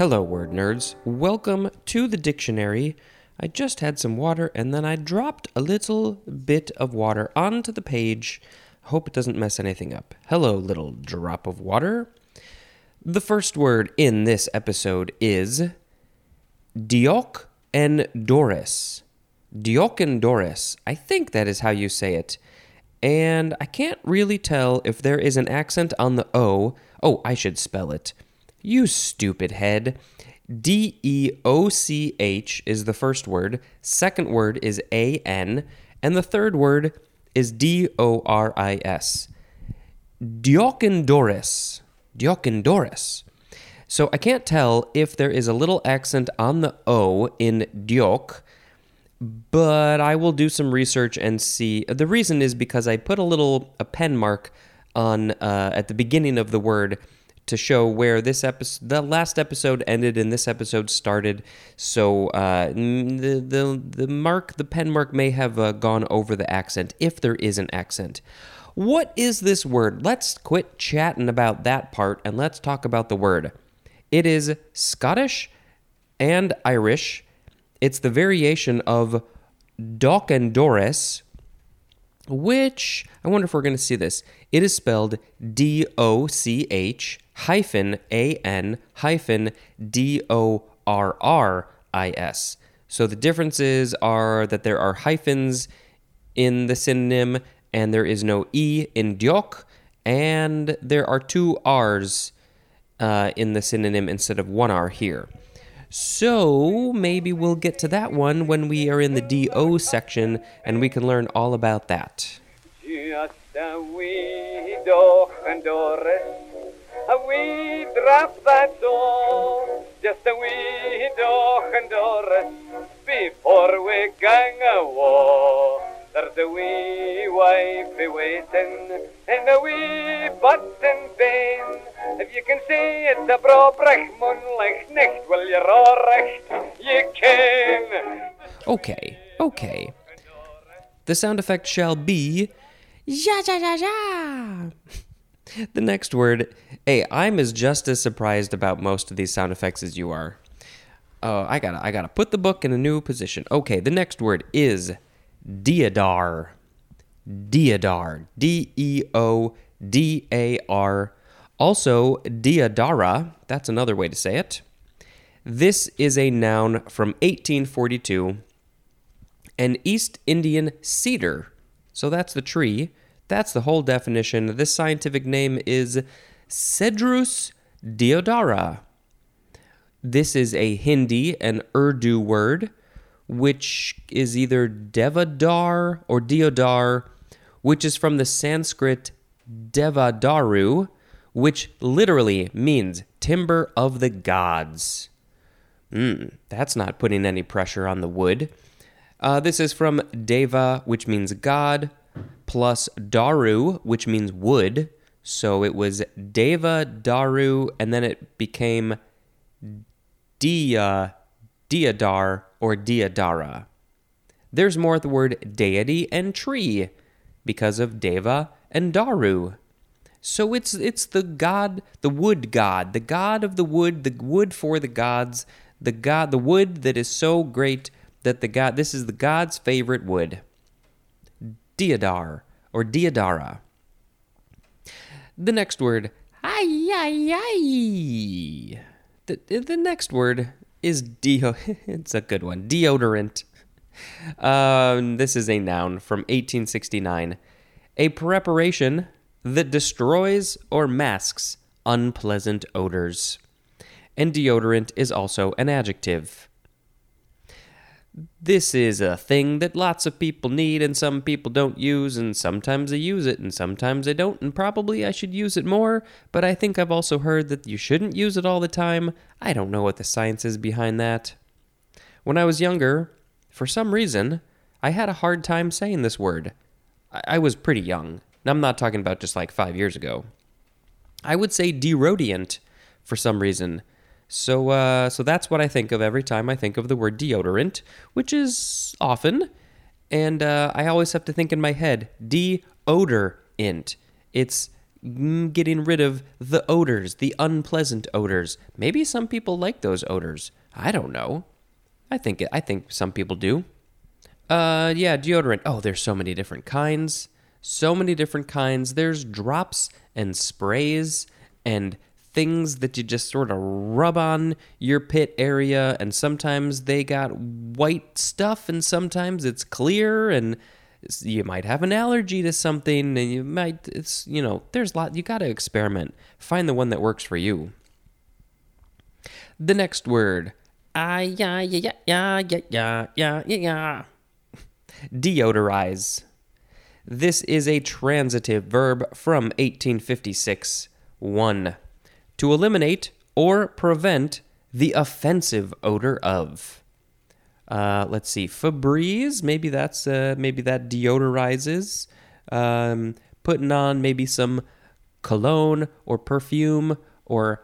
Hello, word nerds. Welcome to the dictionary. I just had some water and then I dropped a little bit of water onto the page. Hope it doesn't mess anything up. Hello, little drop of water. The first word in this episode is Deoch and Doris. Deoch and Doris. I think that is how you say it. And I can't really tell if there is an accent on the O. Oh, I should spell it. You stupid head. D E O C H is the first word, second word is A N, and the third word is D O R I S. Deoch an doris. Diokendoris. So I can't tell if there is a little accent on the O in Deoch, but I will do some research and see. The reason is because I put a little a pen mark on uh, at the beginning of the word to show where this episode, the last episode ended and this episode started. So uh, the the the mark, the pen mark, may have uh, gone over the accent if there is an accent. What is this word? Let's quit chatting about that part and let's talk about the word. It is Scottish and Irish. It's the variation of Doch and Doris, which I wonder if we're going to see this. It is spelled D O C H hyphen A N hyphen D O R R I S. So the differences are that there are hyphens in the synonym and there is no E in Deoch, and there are two R's uh, in the synonym instead of one R here. So maybe we'll get to that one when we are in the DO section and we can learn all about that. Wee and drop that's all. Just a wee doch and Doris, before we gang a war. There's a wee wife waiting in a wee button vein. If you can see it's a brobrech moonlight nicht, will you recht you can. Okay, okay. The sound effect shall be ja ja ja ja. The next word, hey, I'm as just as surprised about most of these sound effects as you are. Oh, I gotta, I gotta put the book in a new position. Okay, the next word is Deodar. Deodar. D E O D A R. Also, Deodara. That's another way to say it. This is a noun from 1842. An East Indian cedar. So that's the tree. That's the whole definition. This scientific name is Cedrus deodara. This is a Hindi and Urdu word which is either Devadar or Deodar, which is from the Sanskrit Devadaru, which literally means timber of the gods. Mm, that's not putting any pressure on the wood. Uh, this is from Deva, which means God, plus Daru, which means wood. So it was Deva Daru, and then it became Dia, Deodar, or Deodara. There's more of the word deity and tree because of Deva and Daru. So it's it's the god, the wood god, the god of the wood, the wood for the gods, the god, the wood that is so great that the god this is the god's favorite wood. Deodar or Deodara. The next word, ay ay ay. The, the next word is deo. it's a good one. Deodorant. Um, this is a noun from 1869. A preparation that destroys or masks unpleasant odors. And deodorant is also an adjective. This is a thing that lots of people need and some people don't use, and sometimes they use it and sometimes they don't, and probably I should use it more, but I think I've also heard that you shouldn't use it all the time. I don't know what the science is behind that. When I was younger, for some reason, I had a hard time saying this word. I, I was pretty young. I'm not talking about just like five years ago. I would say derodiant for some reason. So, uh, so that's what I think of every time I think of the word deodorant, which is often. And uh, I always have to think in my head, deodorant. It's mm, getting rid of the odors, the unpleasant odors. Maybe some people like those odors. I don't know. I think I think some people do. Uh, yeah, deodorant. Oh, there's so many different kinds. So many different kinds. There's drops and sprays and things that you just sort of rub on your pit area and sometimes they got white stuff and sometimes it's clear and you might have an allergy to something and you might it's you know there's a lot you got to experiment. Find the one that works for you. The next word. Ah yeah yeah yeah yeah yeah yeah yeah yeah deodorize. This is a transitive verb from 1856 1 to eliminate or prevent the offensive odor of. Uh, let's see, Febreze. Maybe that's uh, maybe that deodorizes. Um, putting on maybe some cologne or perfume or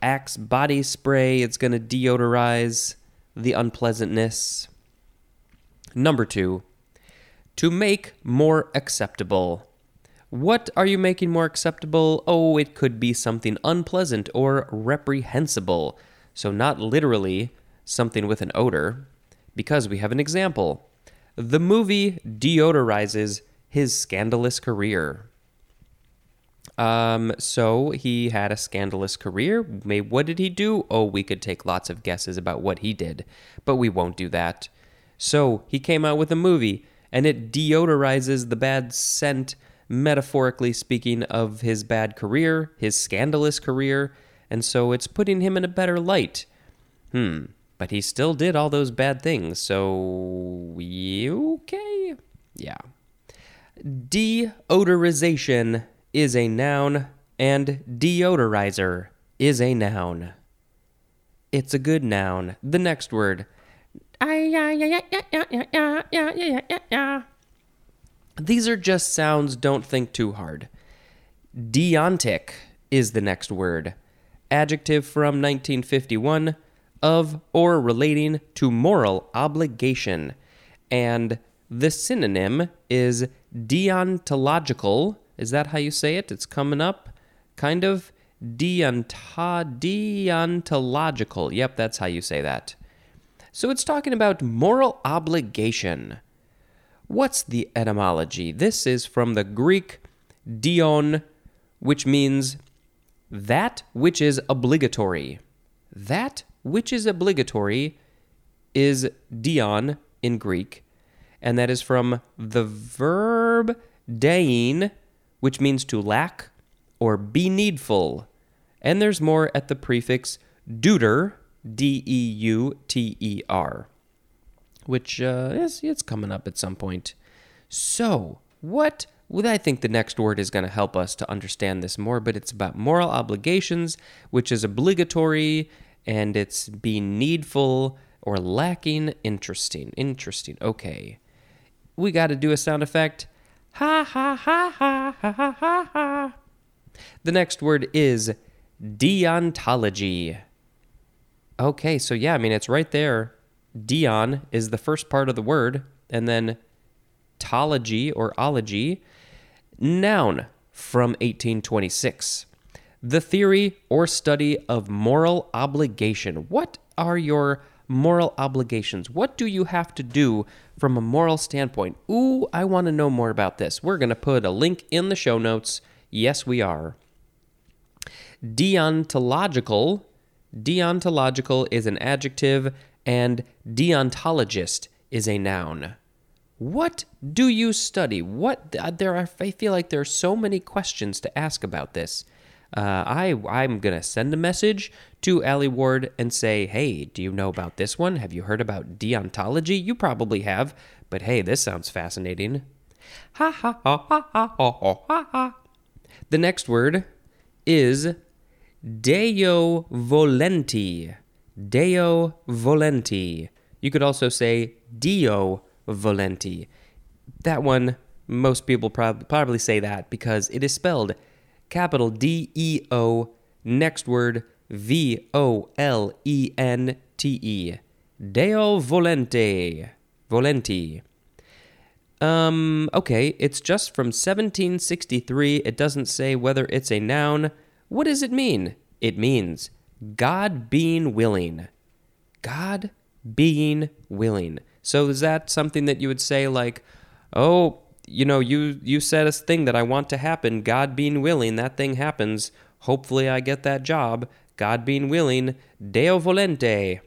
Axe body spray. It's to deodorize the unpleasantness. Number two, to make more acceptable. What are you making more acceptable? Oh, it could be something unpleasant or reprehensible. So, not literally something with an odor, because we have an example. The movie deodorizes his scandalous career. Um, so he had a scandalous career. May what did he do? Oh, we could take lots of guesses about what he did, but we won't do that. So he came out with a movie, and it deodorizes the bad scent metaphorically speaking, of his bad career, his scandalous career, and so it's putting him in a better light. Hmm, but he still did all those bad things, so. Okay? Yeah. Deodorization is a noun, and deodorizer is a noun. It's a good noun. The next word. These are just sounds, don't think too hard. Deontic is the next word. Adjective from 1951 of or relating to moral obligation. And the synonym is deontological. Is that how you say it? It's coming up. Kind of deonta, deontological. Yep, that's how you say that. So it's talking about moral obligation. What's the etymology? This is from the Greek deon, which means that which is obligatory. That which is obligatory is deon in Greek, and that is from the verb dein, which means to lack or be needful. And there's more at the prefix deuter, D E U T E R which uh, is it's coming up at some point. So, what well, I think the next word is going to help us to understand this more, but it's about moral obligations, which is obligatory and it's being needful or lacking. Interesting. Interesting. Okay. We got to do a sound effect. Ha ha ha ha ha ha ha ha. The next word is deontology. Okay, so yeah, I mean, it's right there Dion is the first part of the word, and then tology or ology, noun from 1826. The theory or study of moral obligation. What are your moral obligations? What do you have to do from a moral standpoint? Ooh, I want to know more about this. We're going to put a link in the show notes. Yes, we are. Deontological. Deontological is an adjective and deontologist is a noun. What do you study? What there are, I feel like there are so many questions to ask about this. Uh, I I'm gonna send a message to Allie Ward and say, hey, do you know about this one? Have you heard about deontology? You probably have, but hey, this sounds fascinating. Ha ha ha ha ha ha ha ha. The next word is Deo volenti. Deo volenti. You could also say Dio volenti. That one, most people prob- probably say that because it is spelled capital D E O, next word V O L E N T E. Deo volente. Volenti. Um, okay, it's just from 1763. It doesn't say whether it's a noun. What does it mean? It means God being willing. God being willing. So is that something that you would say like, "Oh, you know, you you said a thing that I want to happen, God being willing, that thing happens. Hopefully I get that job. God being willing, Deo volente."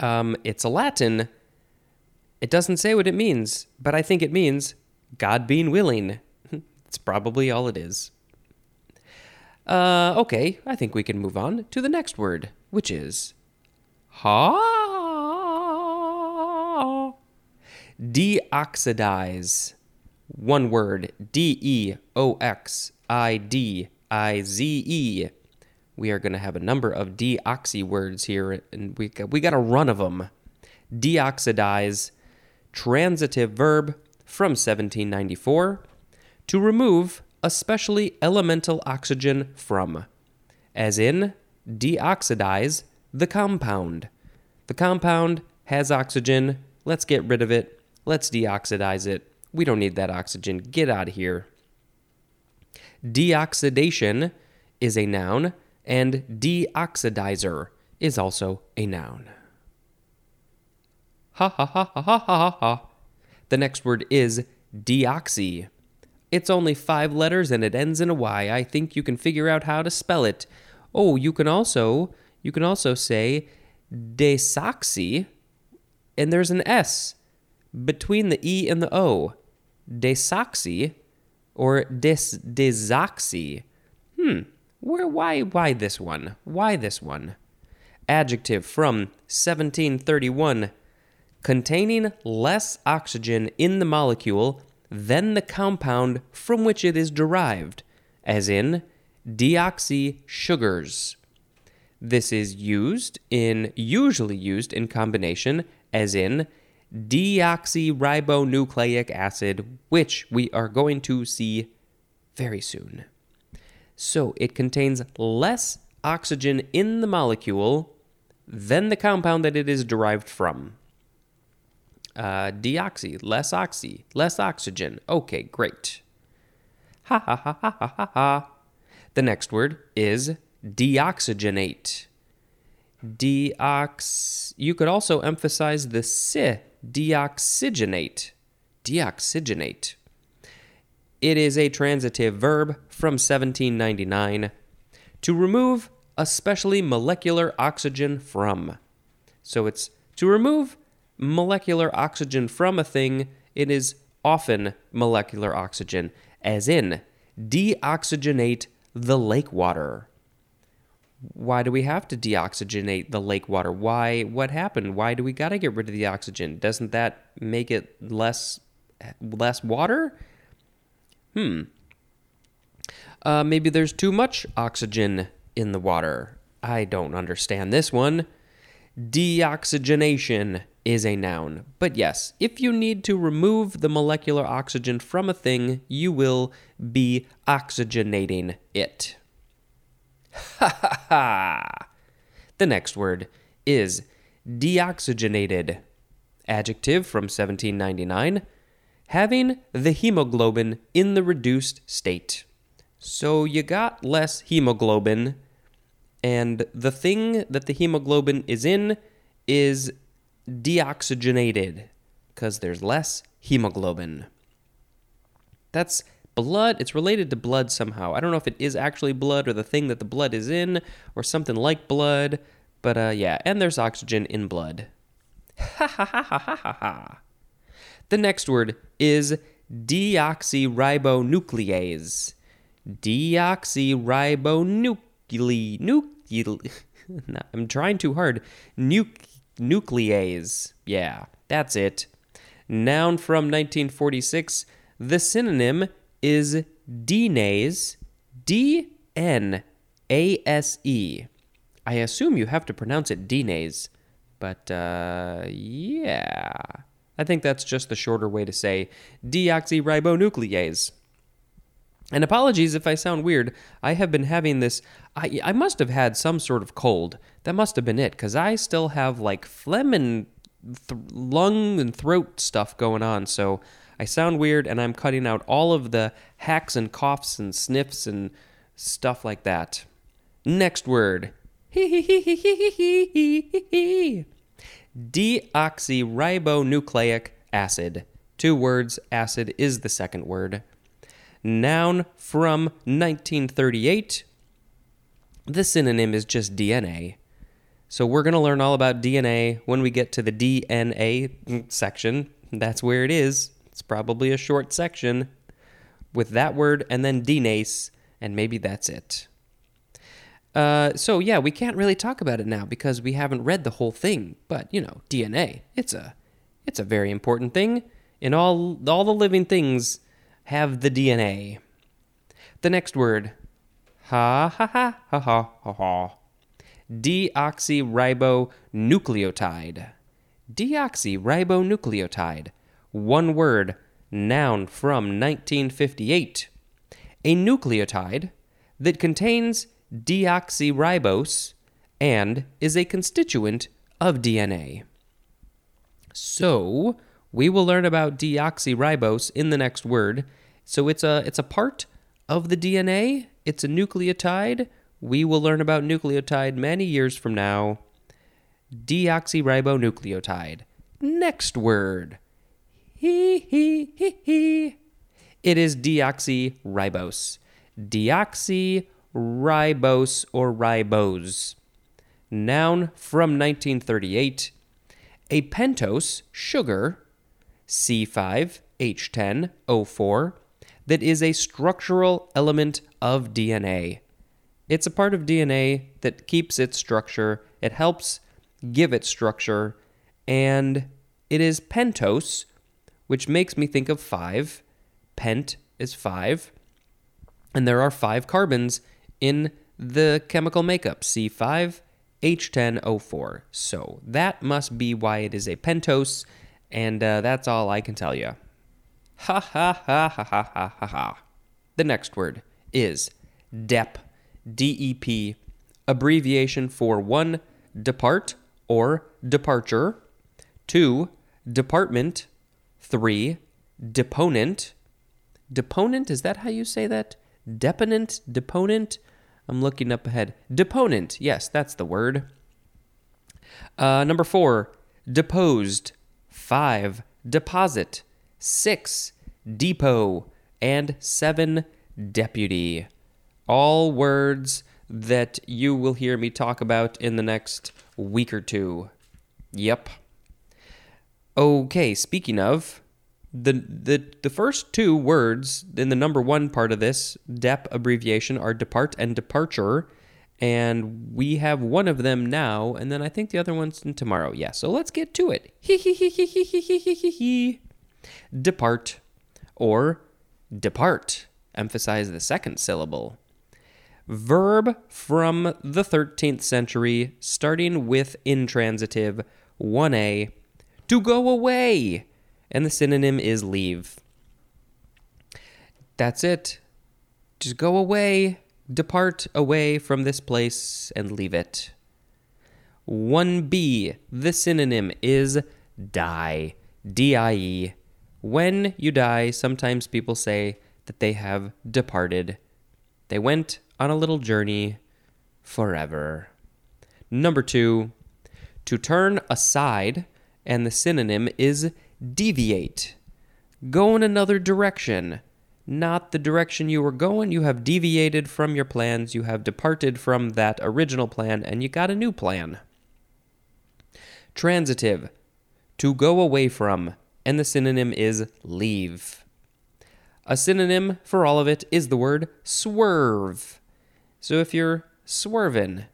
Um, it's a Latin. It doesn't say what it means, but I think it means God being willing. it's probably all it is. Uh, okay, I think we can move on to the next word, which is ha. Deoxidize. One word. D E O X I D I Z E. We are going to have a number of deoxy words here, and we got, we got a run of them. Deoxidize, transitive verb from 1794, to remove especially elemental oxygen from, as in deoxidize the compound. The compound has oxygen. Let's get rid of it. Let's deoxidize it. We don't need that oxygen. Get out of here. Deoxidation is a noun, and deoxidizer is also a noun. Ha ha ha ha ha ha ha. The next word is deoxy. It's only five letters and it ends in a Y. I think you can figure out how to spell it. Oh, you can also you can also say desoxy, and there's an S between the E and the O. Desoxy or des desoxy. Hmm. Where why why this one? Why this one? Adjective from 1731 containing less oxygen in the molecule than the compound from which it is derived, as in deoxy sugars. This is used in usually used in combination as in deoxyribonucleic acid, which we are going to see very soon. So it contains less oxygen in the molecule than the compound that it is derived from. Uh, deoxy, less oxy, less oxygen. Okay, great. Ha ha ha ha ha ha. The next word is deoxygenate. Deox. You could also emphasize the si, deoxygenate. Deoxygenate. It is a transitive verb from 1799 to remove especially molecular oxygen from. So it's to remove molecular oxygen from a thing, it is often molecular oxygen, as in deoxygenate the lake water. Why do we have to deoxygenate the lake water? Why? What happened? Why do we got to get rid of the oxygen? Doesn't that make it less less water? Hmm. Uh, maybe there's too much oxygen in the water. I don't understand this one. Deoxygenation is a noun. But yes, if you need to remove the molecular oxygen from a thing, you will be oxygenating it. Ha ha ha! The next word is deoxygenated. Adjective from 1799 having the hemoglobin in the reduced state. So you got less hemoglobin, and the thing that the hemoglobin is in is deoxygenated because there's less hemoglobin. That's blood. It's related to blood somehow. I don't know if it is actually blood or the thing that the blood is in or something like blood, but uh, yeah, and there's oxygen in blood. Ha ha ha ha ha ha. The next word is deoxyribonuclease. Deoxyribonuclease. Nucle- I'm trying too hard. Nuc- nuclease. Yeah, that's it. Noun from 1946. The synonym is denase. D N A S E. I assume you have to pronounce it denase, but uh, yeah. I think that's just the shorter way to say deoxyribonuclease. And apologies if I sound weird. I have been having this. I, I must have had some sort of cold. That must have been it, because I still have like phlegm and th- lung and throat stuff going on. So I sound weird and I'm cutting out all of the hacks and coughs and sniffs and stuff like that. Next word. Deoxyribonucleic acid. Two words, acid is the second word. Noun from 1938. The synonym is just DNA. So we're going to learn all about DNA when we get to the DNA section. That's where it is. It's probably a short section with that word and then DNase, and maybe that's it. Uh, so yeah, we can't really talk about it now because we haven't read the whole thing. But you know, DNA, it's a, it's a very important thing. In all, all the living things have the DNA. The next word, ha ha ha ha ha ha ha deoxyribonucleotide. Deoxyribonucleotide. One word, noun from 1958. A nucleotide that contains deoxyribose and is a constituent of DNA. So, we will learn about deoxyribose in the next word. So it's a it's a part of the DNA, it's a nucleotide we will learn about nucleotide many years from now. Deoxyribonucleotide. Next word. He, he, he, he. It is deoxyribose. Deoxyribose or ribose. Noun from 1938. A pentose sugar, C5H10O4, that is a structural element of DNA. It's a part of DNA that keeps its structure, it helps give it structure, and it is pentose, which makes me think of five. Pent is five, and there are five carbons in the chemical makeup C5H10O4. So that must be why it is a pentose, and uh, that's all I can tell you. Ha ha ha ha ha ha ha. The next word is DEP. DEP, abbreviation for one, depart or departure, two, department, three, deponent. Deponent, is that how you say that? Deponent, deponent? I'm looking up ahead. Deponent, yes, that's the word. Uh, number four, deposed. Five, deposit. Six, depot. And seven, deputy all words that you will hear me talk about in the next week or two. Yep. Okay, speaking of, the the the first two words in the number one part of this DEP abbreviation are depart and departure, and we have one of them now, and then I think the other one's tomorrow. Yeah, so let's get to it. Depart or depart. Emphasize the second syllable verb from the 13th century, starting with intransitive 1a, to go away, and the synonym is leave. That's it. Just go away, depart away from this place, and leave it. 1b, the synonym is die. D I E. When you die, sometimes people say that they have departed. They went on a little journey forever. Number two, to turn aside, and the synonym is deviate. Go in another direction. Not the direction you were going. You have deviated from your plans. You have departed from that original plan, and you got a new plan. Transitive, to go away from, and the synonym is leave. A synonym for all of it is the word swerve. So if you're swerving,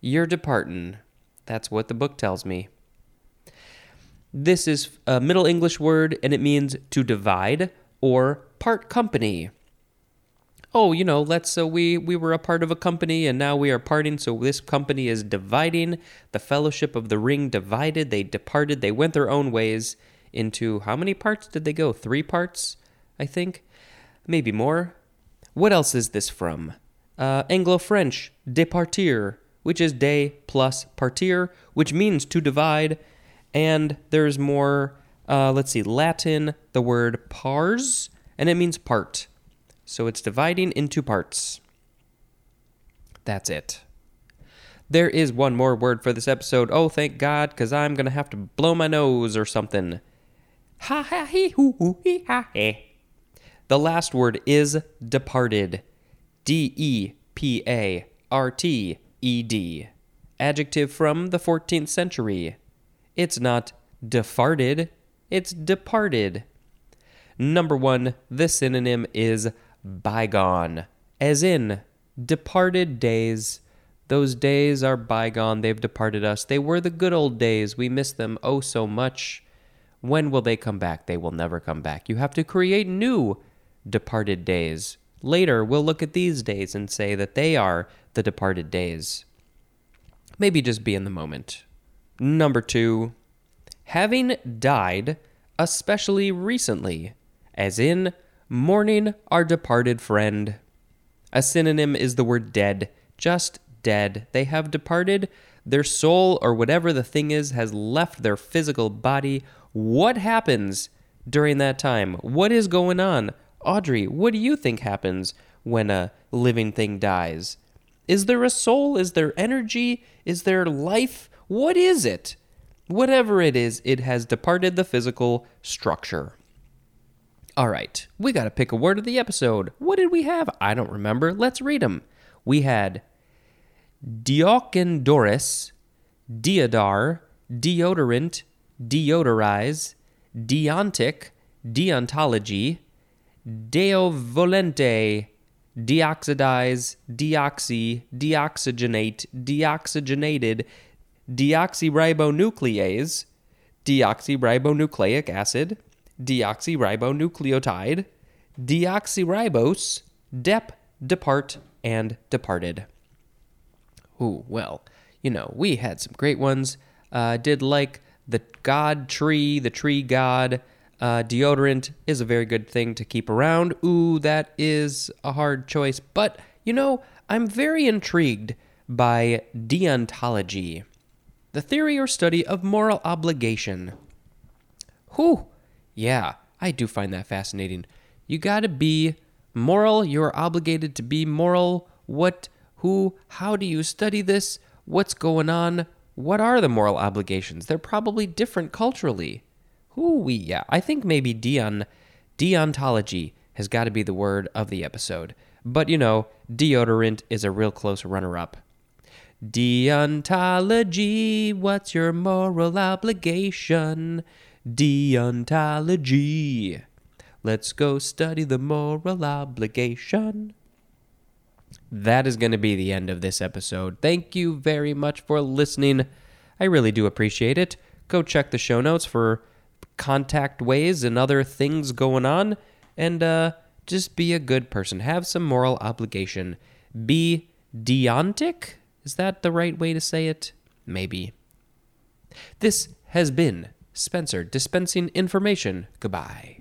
you're departing. That's what the book tells me. This is a Middle English word and it means to divide or part company. Oh, you know, let's so we we were a part of a company and now we are parting so this company is dividing. The fellowship of the ring divided, they departed, they went their own ways into how many parts did they go? 3 parts, I think. Maybe more. What else is this from? uh, Anglo French, departir, which is de plus partir, which means to divide. And there's more Uh, let's see, Latin, the word pars, and it means part. So it's dividing into parts. That's it. There is one more word for this episode. Oh, thank God, because I'm going to have to blow my nose or something. Ha ha he hoo hoo he ha he. The last word is departed. D E P A R T E D. Adjective from the 14th century. It's not defarted, it's departed. Number one, the synonym is bygone, as in departed days. Those days are bygone, they've departed us. They were the good old days, we miss them oh so much. When will they come back? They will never come back. You have to create new departed days. Later, we'll look at these days and say that they are the departed days. Maybe just be in the moment. Number two, having died, especially recently, as in mourning our departed friend. A synonym is the word dead, just dead. They have departed. Their soul, or whatever the thing is, has left their physical body. What happens during that time? What is going on? Audrey, what do you think happens when a living thing dies? Is there a soul? Is there energy? Is there life? What is it? Whatever it is, it has departed the physical structure. All right, we got to pick a word of the episode. What did we have? I don't remember. Let's read them. We had Deoch an doris, Deodar, deodorant, deodorize, deontic, deontology, deovolente, deoxidize, deoxy, deoxygenate, deoxygenated, deoxyribonuclease, deoxyribonucleic acid, deoxyribonucleotide, deoxyribose, dep, depart, and departed. Ooh, well, you know, we had some great ones. Uh, did like the god tree, the tree god. Uh, deodorant is a very good thing to keep around. Ooh, that is a hard choice. But, you know, I'm very intrigued by deontology, the theory or study of moral obligation. Whew, yeah, I do find that fascinating. You gotta be moral, you're obligated to be moral. What, who, how do you study this? What's going on? What are the moral obligations? They're probably different culturally. Who we yeah, I think maybe deon deontology has got to be the word of the episode. But you know, deodorant is a real close runner up. Deontology, what's your moral obligation? Deontology. Let's go study the moral obligation. That is going to be the end of this episode. Thank you very much for listening. I really do appreciate it. Go check the show notes for contact ways and other things going on. And uh, just be a good person. Have some moral obligation. Be deontic? Is that the right way to say it? Maybe. This has been Spencer dispensing information. Goodbye.